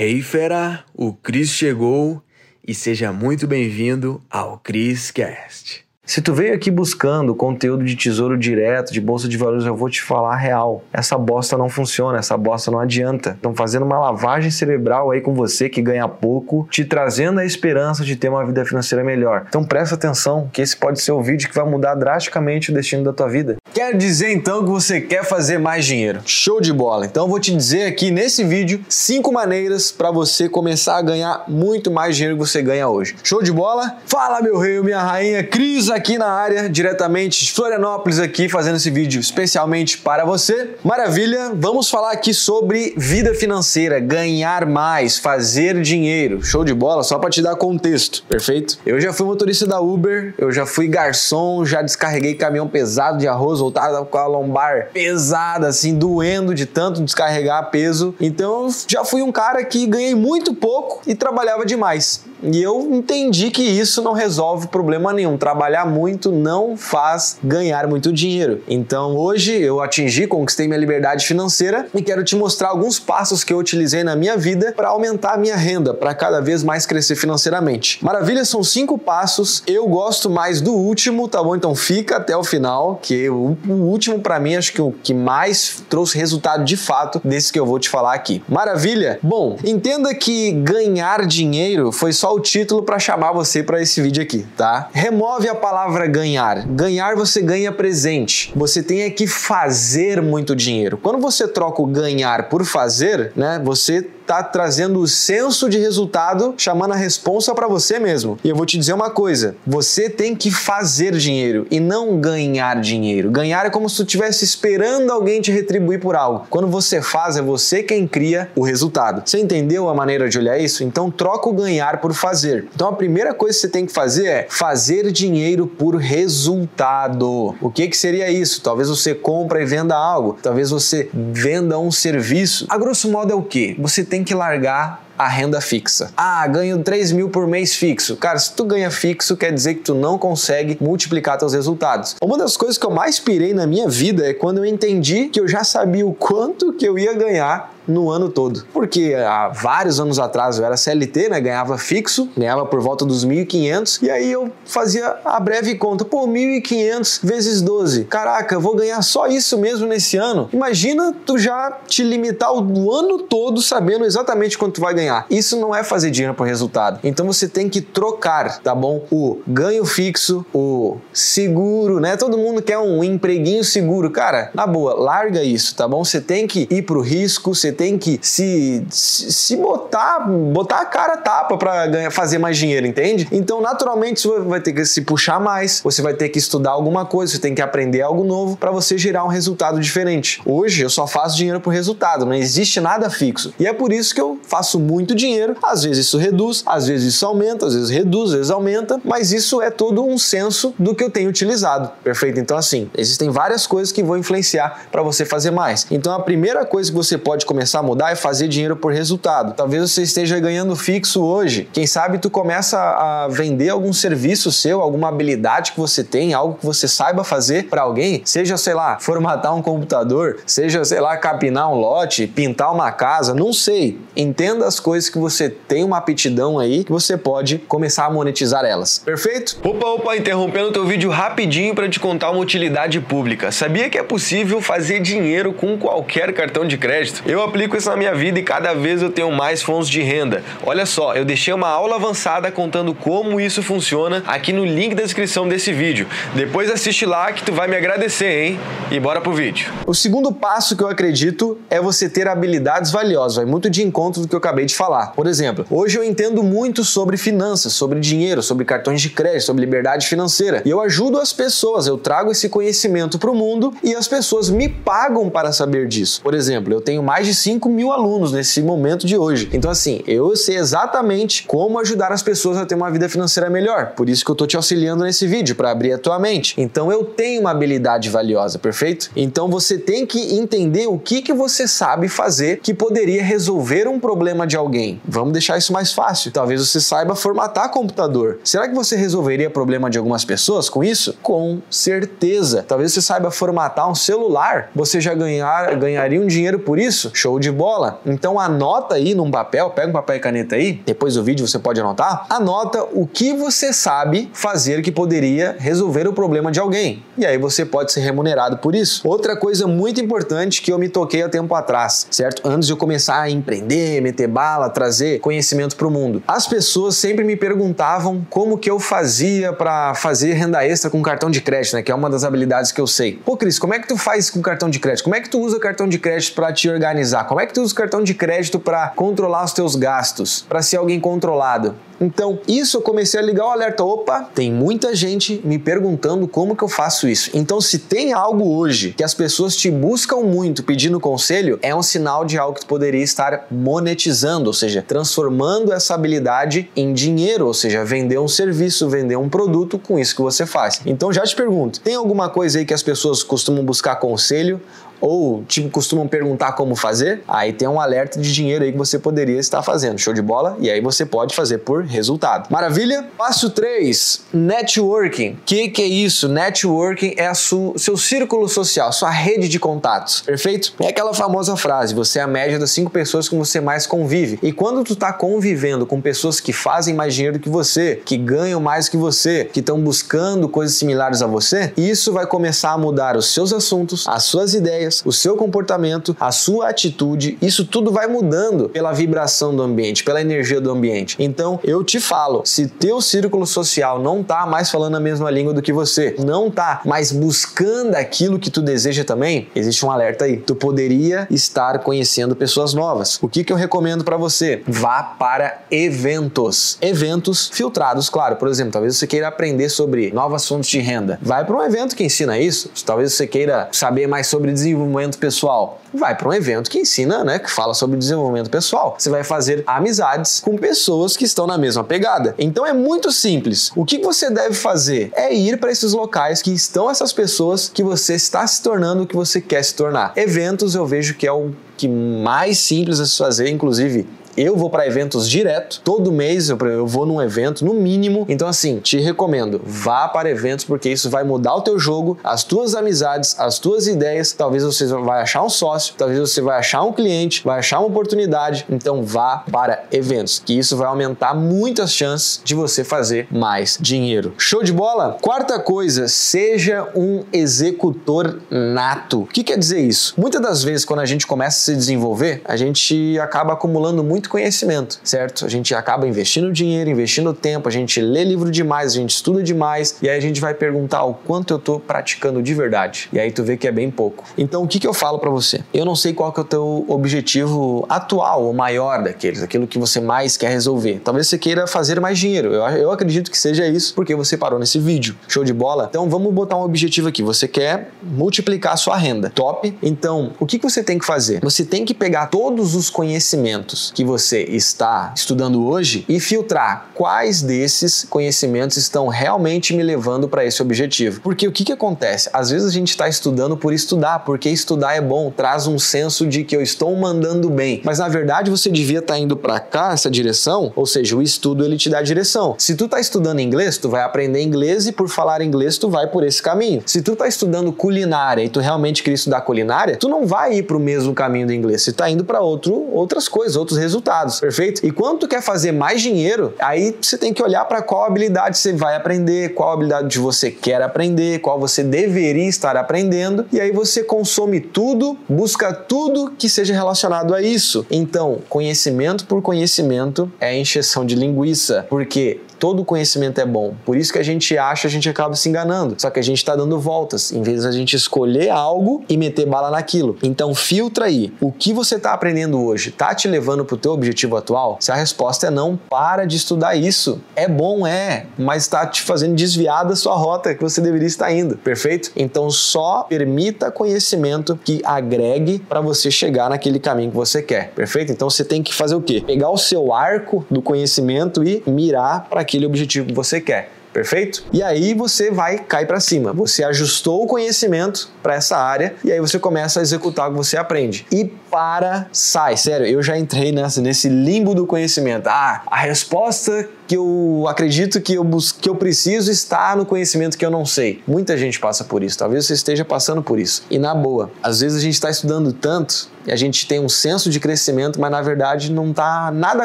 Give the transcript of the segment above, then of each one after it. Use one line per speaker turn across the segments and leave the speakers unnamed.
Hey fera, o Cris chegou e seja muito bem-vindo ao Cris Cast.
Se tu veio aqui buscando conteúdo de tesouro direto, de bolsa de valores, eu vou te falar real. Essa bosta não funciona, essa bosta não adianta. Estão fazendo uma lavagem cerebral aí com você que ganha pouco, te trazendo a esperança de ter uma vida financeira melhor. Então presta atenção, que esse pode ser o vídeo que vai mudar drasticamente o destino da tua vida.
Quer dizer então que você quer fazer mais dinheiro? Show de bola! Então eu vou te dizer aqui nesse vídeo cinco maneiras para você começar a ganhar muito mais dinheiro que você ganha hoje. Show de bola? Fala meu rei, minha rainha, Cris aqui na área, diretamente de Florianópolis aqui, fazendo esse vídeo especialmente para você. Maravilha, vamos falar aqui sobre vida financeira, ganhar mais, fazer dinheiro. Show de bola, só para te dar contexto, perfeito? Eu já fui motorista da Uber, eu já fui garçom, já descarreguei caminhão pesado de arroz, voltado com a lombar pesada, assim, doendo de tanto descarregar peso. Então, já fui um cara que ganhei muito pouco e trabalhava demais. E eu entendi que isso não resolve problema nenhum. Trabalhar muito não faz ganhar muito dinheiro. Então hoje eu atingi, conquistei minha liberdade financeira e quero te mostrar alguns passos que eu utilizei na minha vida para aumentar a minha renda, para cada vez mais crescer financeiramente. Maravilha, são cinco passos. Eu gosto mais do último, tá bom? Então fica até o final, que o, o último para mim acho que o que mais trouxe resultado de fato desse que eu vou te falar aqui. Maravilha? Bom, entenda que ganhar dinheiro foi só o título para chamar você para esse vídeo aqui, tá? Remove a palavra ganhar. Ganhar você ganha presente. Você tem é que fazer muito dinheiro. Quando você troca o ganhar por fazer, né? Você tá trazendo o senso de resultado, chamando a responsa para você mesmo. E eu vou te dizer uma coisa: você tem que fazer dinheiro e não ganhar dinheiro. Ganhar é como se tu estivesse esperando alguém te retribuir por algo. Quando você faz, é você quem cria o resultado. Você entendeu a maneira de olhar isso? Então troca o ganhar por fazer. Então a primeira coisa que você tem que fazer é fazer dinheiro por resultado. O que que seria isso? Talvez você compra e venda algo, talvez você venda um serviço. A grosso modo é o que? Você tem que largar a renda fixa. Ah, ganho 3 mil por mês fixo. Cara, se tu ganha fixo, quer dizer que tu não consegue multiplicar teus resultados. Uma das coisas que eu mais pirei na minha vida é quando eu entendi que eu já sabia o quanto que eu ia ganhar no ano todo. Porque há vários anos atrás eu era CLT, né? Ganhava fixo, ganhava por volta dos 1.500 e aí eu fazia a breve conta, pô, 1.500 vezes 12. Caraca, vou ganhar só isso mesmo nesse ano. Imagina tu já te limitar o ano todo sabendo exatamente quanto tu vai ganhar. Isso não é fazer dinheiro por resultado. Então você tem que trocar, tá bom? O ganho fixo, o seguro, né? Todo mundo quer um empreguinho seguro. Cara, na boa, larga isso, tá bom? Você tem que ir pro risco, você tem que se, se, botar, botar a cara a tapa para ganhar, fazer mais dinheiro, entende? Então, naturalmente, você vai ter que se puxar mais, você vai ter que estudar alguma coisa, você tem que aprender algo novo para você gerar um resultado diferente. Hoje eu só faço dinheiro por resultado, não existe nada fixo. E é por isso que eu faço muito dinheiro. Às vezes isso reduz, às vezes isso aumenta, às vezes reduz, às vezes aumenta, mas isso é todo um senso do que eu tenho utilizado. Perfeito? Então, assim, existem várias coisas que vão influenciar para você fazer mais. Então, a primeira coisa que você pode começar começar a mudar é fazer dinheiro por resultado. Talvez você esteja ganhando fixo hoje. Quem sabe tu começa a vender algum serviço seu, alguma habilidade que você tem, algo que você saiba fazer para alguém, seja, sei lá, formatar um computador, seja, sei lá, capinar um lote, pintar uma casa, não sei. Entenda as coisas que você tem uma aptidão aí que você pode começar a monetizar elas. Perfeito?
Opa, opa, interrompendo teu vídeo rapidinho para te contar uma utilidade pública. Sabia que é possível fazer dinheiro com qualquer cartão de crédito? Eu aplico isso na minha vida e cada vez eu tenho mais fontes de renda. Olha só, eu deixei uma aula avançada contando como isso funciona aqui no link da descrição desse vídeo. Depois assiste lá que tu vai me agradecer, hein? E bora pro vídeo.
O segundo passo que eu acredito é você ter habilidades valiosas, vai muito de encontro do que eu acabei de falar. Por exemplo, hoje eu entendo muito sobre finanças, sobre dinheiro, sobre cartões de crédito, sobre liberdade financeira. E eu ajudo as pessoas, eu trago esse conhecimento para o mundo e as pessoas me pagam para saber disso. Por exemplo, eu tenho mais de 5 mil alunos nesse momento de hoje. Então, assim, eu sei exatamente como ajudar as pessoas a ter uma vida financeira melhor. Por isso que eu tô te auxiliando nesse vídeo, para abrir a tua mente. Então, eu tenho uma habilidade valiosa, perfeito? Então, você tem que entender o que, que você sabe fazer que poderia resolver um problema de alguém. Vamos deixar isso mais fácil. Talvez você saiba formatar computador. Será que você resolveria problema de algumas pessoas com isso? Com certeza. Talvez você saiba formatar um celular. Você já ganhar, ganharia um dinheiro por isso? Show Show de bola. Então anota aí num papel, pega um papel e caneta aí, depois do vídeo você pode anotar. Anota o que você sabe fazer que poderia resolver o problema de alguém. E aí você pode ser remunerado por isso. Outra coisa muito importante que eu me toquei há tempo atrás, certo? Antes de eu começar a empreender, meter bala, trazer conhecimento para o mundo. As pessoas sempre me perguntavam como que eu fazia para fazer renda extra com cartão de crédito, né? Que é uma das habilidades que eu sei. Pô, Cris, como é que tu faz com cartão de crédito? Como é que tu usa cartão de crédito para te organizar? Como é que tu usa o cartão de crédito para controlar os teus gastos? Para ser alguém controlado? Então, isso eu comecei a ligar o alerta. Opa, tem muita gente me perguntando como que eu faço isso. Então, se tem algo hoje que as pessoas te buscam muito pedindo conselho, é um sinal de algo que tu poderia estar monetizando, ou seja, transformando essa habilidade em dinheiro, ou seja, vender um serviço, vender um produto com isso que você faz. Então, já te pergunto, tem alguma coisa aí que as pessoas costumam buscar conselho? Ou tipo costumam perguntar como fazer, aí tem um alerta de dinheiro aí que você poderia estar fazendo. Show de bola? E aí você pode fazer por resultado. Maravilha? Passo 3, networking. O que, que é isso? Networking é su, seu círculo social, sua rede de contatos. Perfeito? É aquela famosa frase: você é a média das cinco pessoas com você mais convive. E quando tu tá convivendo com pessoas que fazem mais dinheiro que você, que ganham mais que você, que estão buscando coisas similares a você, isso vai começar a mudar os seus assuntos, as suas ideias o seu comportamento, a sua atitude, isso tudo vai mudando pela vibração do ambiente, pela energia do ambiente. Então, eu te falo, se teu círculo social não tá mais falando a mesma língua do que você, não tá mais buscando aquilo que tu deseja também, existe um alerta aí. Tu poderia estar conhecendo pessoas novas. O que que eu recomendo para você? Vá para eventos. Eventos filtrados, claro. Por exemplo, talvez você queira aprender sobre novas fontes de renda. Vai para um evento que ensina isso. Talvez você queira saber mais sobre desenvolvimento desenvolvimento pessoal? Vai para um evento que ensina, né, que fala sobre desenvolvimento pessoal. Você vai fazer amizades com pessoas que estão na mesma pegada. Então é muito simples. O que você deve fazer é ir para esses locais que estão essas pessoas que você está se tornando o que você quer se tornar. Eventos eu vejo que é o que mais simples a se fazer, inclusive eu vou para eventos direto, todo mês eu, vou num evento, no mínimo. Então, assim, te recomendo, vá para eventos, porque isso vai mudar o teu jogo, as tuas amizades, as tuas ideias. Talvez você vai achar um sócio, talvez você vai achar um cliente, vai achar uma oportunidade. Então, vá para eventos, que isso vai aumentar muitas chances de você fazer mais dinheiro. Show de bola? Quarta coisa, seja um executor nato. O que quer dizer isso? Muitas das vezes, quando a gente começa a se desenvolver, a gente acaba acumulando muito muito conhecimento, certo? A gente acaba investindo dinheiro, investindo tempo, a gente lê livro demais, a gente estuda demais e aí a gente vai perguntar o quanto eu tô praticando de verdade. E aí tu vê que é bem pouco. Então o que, que eu falo para você? Eu não sei qual que é o teu objetivo atual ou maior daqueles, aquilo que você mais quer resolver. Talvez você queira fazer mais dinheiro. Eu, eu acredito que seja isso porque você parou nesse vídeo. Show de bola? Então vamos botar um objetivo aqui. Você quer multiplicar a sua renda. Top? Então, o que, que você tem que fazer? Você tem que pegar todos os conhecimentos que você você está estudando hoje e filtrar quais desses conhecimentos estão realmente me levando para esse objetivo. Porque o que, que acontece? Às vezes a gente está estudando por estudar, porque estudar é bom, traz um senso de que eu estou mandando bem. Mas na verdade você devia estar tá indo para cá, essa direção, ou seja, o estudo ele te dá direção. Se tu está estudando inglês, tu vai aprender inglês e por falar inglês tu vai por esse caminho. Se tu está estudando culinária e tu realmente quer estudar culinária, tu não vai ir para o mesmo caminho do inglês, você está indo para outro outras coisas, outros resultados resultados, perfeito? E quando tu quer fazer mais dinheiro, aí você tem que olhar para qual habilidade você vai aprender, qual habilidade você quer aprender, qual você deveria estar aprendendo, e aí você consome tudo, busca tudo que seja relacionado a isso. Então, conhecimento por conhecimento é encheção de linguiça, porque todo conhecimento é bom. Por isso que a gente acha, a gente acaba se enganando. Só que a gente está dando voltas, em vez de a gente escolher algo e meter bala naquilo. Então filtra aí. O que você está aprendendo hoje está te levando para o teu objetivo atual? Se a resposta é não, para de estudar isso. É bom, é, mas está te fazendo desviar da sua rota que você deveria estar indo. Perfeito? Então só permita conhecimento que agregue para você chegar naquele caminho que você quer. Perfeito? Então você tem que fazer o quê? Pegar o seu arco do conhecimento e mirar para aquele objetivo que você quer. Perfeito? E aí você vai cair para cima. Você ajustou o conhecimento para essa área e aí você começa a executar o que você aprende. E para, sai. Sério, eu já entrei nessa, nesse limbo do conhecimento. Ah, a resposta que eu acredito que eu, que eu preciso está no conhecimento que eu não sei. Muita gente passa por isso. Talvez você esteja passando por isso. E na boa, às vezes a gente está estudando tanto e a gente tem um senso de crescimento, mas na verdade não tá nada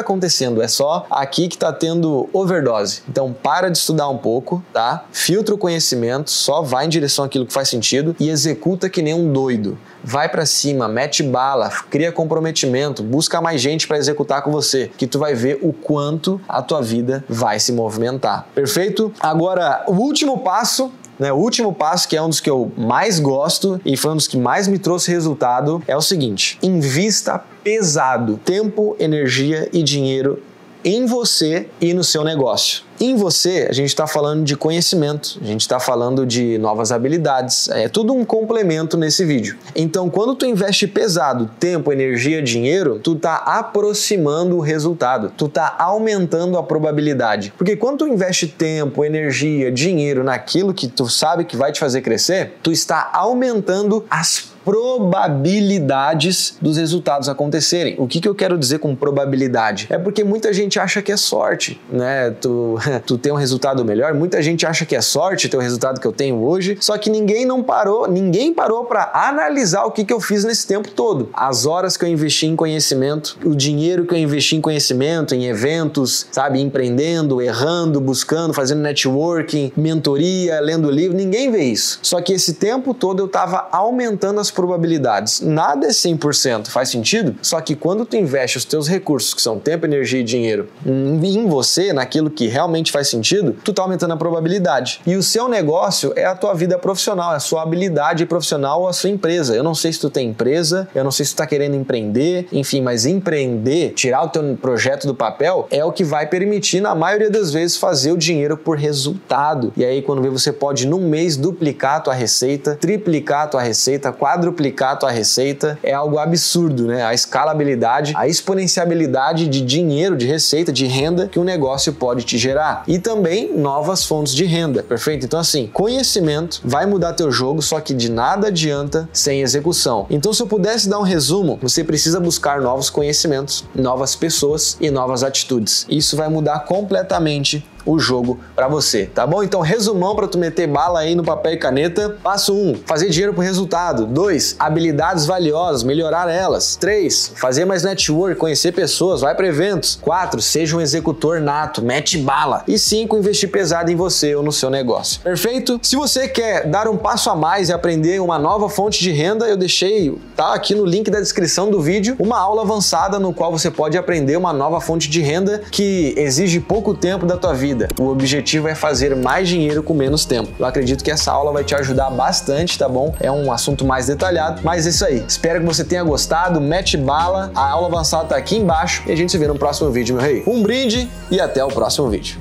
acontecendo, é só aqui que tá tendo overdose. Então para de estudar um pouco, tá? Filtra o conhecimento, só vai em direção àquilo que faz sentido e executa que nem um doido. Vai para cima, mete bala, cria comprometimento, busca mais gente para executar com você, que tu vai ver o quanto a tua vida vai se movimentar. Perfeito? Agora, o último passo né, o último passo, que é um dos que eu mais gosto e foi um dos que mais me trouxe resultado, é o seguinte: invista pesado tempo, energia e dinheiro em você e no seu negócio. Em você, a gente está falando de conhecimento, a gente está falando de novas habilidades, é tudo um complemento nesse vídeo. Então, quando tu investe pesado, tempo, energia, dinheiro, tu tá aproximando o resultado, tu tá aumentando a probabilidade. Porque quando tu investe tempo, energia, dinheiro naquilo que tu sabe que vai te fazer crescer, tu está aumentando as probabilidades dos resultados acontecerem. O que, que eu quero dizer com probabilidade? É porque muita gente acha que é sorte, né? Tu, tu tem um resultado melhor, muita gente acha que é sorte ter o resultado que eu tenho hoje, só que ninguém não parou, ninguém parou para analisar o que, que eu fiz nesse tempo todo. As horas que eu investi em conhecimento, o dinheiro que eu investi em conhecimento, em eventos, sabe, empreendendo, errando, buscando, fazendo networking, mentoria, lendo livro, ninguém vê isso. Só que esse tempo todo eu estava aumentando as probabilidades. Nada é 100%, faz sentido? Só que quando tu investe os teus recursos, que são tempo, energia e dinheiro, em você, naquilo que realmente faz sentido, tu tá aumentando a probabilidade. E o seu negócio é a tua vida profissional, é a sua habilidade profissional ou a sua empresa. Eu não sei se tu tem empresa, eu não sei se tu tá querendo empreender, enfim, mas empreender, tirar o teu projeto do papel, é o que vai permitir, na maioria das vezes, fazer o dinheiro por resultado. E aí, quando vê, você pode, num mês, duplicar a tua receita, triplicar a tua receita, quadruplicar quadruplicar a tua receita é algo absurdo, né? A escalabilidade, a exponenciabilidade de dinheiro, de receita, de renda que um negócio pode te gerar. E também novas fontes de renda, perfeito? Então, assim, conhecimento vai mudar teu jogo, só que de nada adianta sem execução. Então, se eu pudesse dar um resumo, você precisa buscar novos conhecimentos, novas pessoas e novas atitudes. Isso vai mudar completamente o jogo para você, tá bom? Então, resumão para tu meter bala aí no papel e caneta. Passo 1, um, fazer dinheiro por resultado. 2, habilidades valiosas, melhorar elas. 3, fazer mais network, conhecer pessoas, vai para eventos. 4, seja um executor nato, mete bala. E 5, investir pesado em você ou no seu negócio. Perfeito? Se você quer dar um passo a mais e aprender uma nova fonte de renda, eu deixei, tá aqui no link da descrição do vídeo, uma aula avançada no qual você pode aprender uma nova fonte de renda que exige pouco tempo da tua vida vida. O objetivo é fazer mais dinheiro com menos tempo. Eu acredito que essa aula vai te ajudar bastante, tá bom? É um assunto mais detalhado, mas é isso aí. Espero que você tenha gostado. Mete bala. A aula avançada tá aqui embaixo e a gente se vê no próximo vídeo, meu rei. Um brinde e até o próximo vídeo.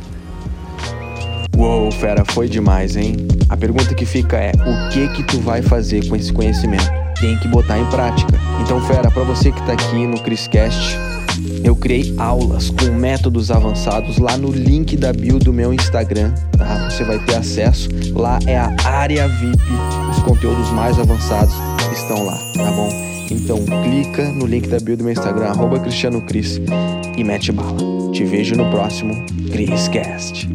Uou, fera, foi demais, hein? A pergunta que fica é: o que que tu vai fazer com esse conhecimento? Tem que botar em prática. Então, fera, para você que tá aqui no Criscast, eu criei aulas com métodos avançados lá no link da bio do meu Instagram, tá? Você vai ter acesso. Lá é a área VIP, os conteúdos mais avançados estão lá, tá bom? Então clica no link da bio do meu Instagram, arroba Cristiano Cris, e mete bala. Te vejo no próximo Criscast.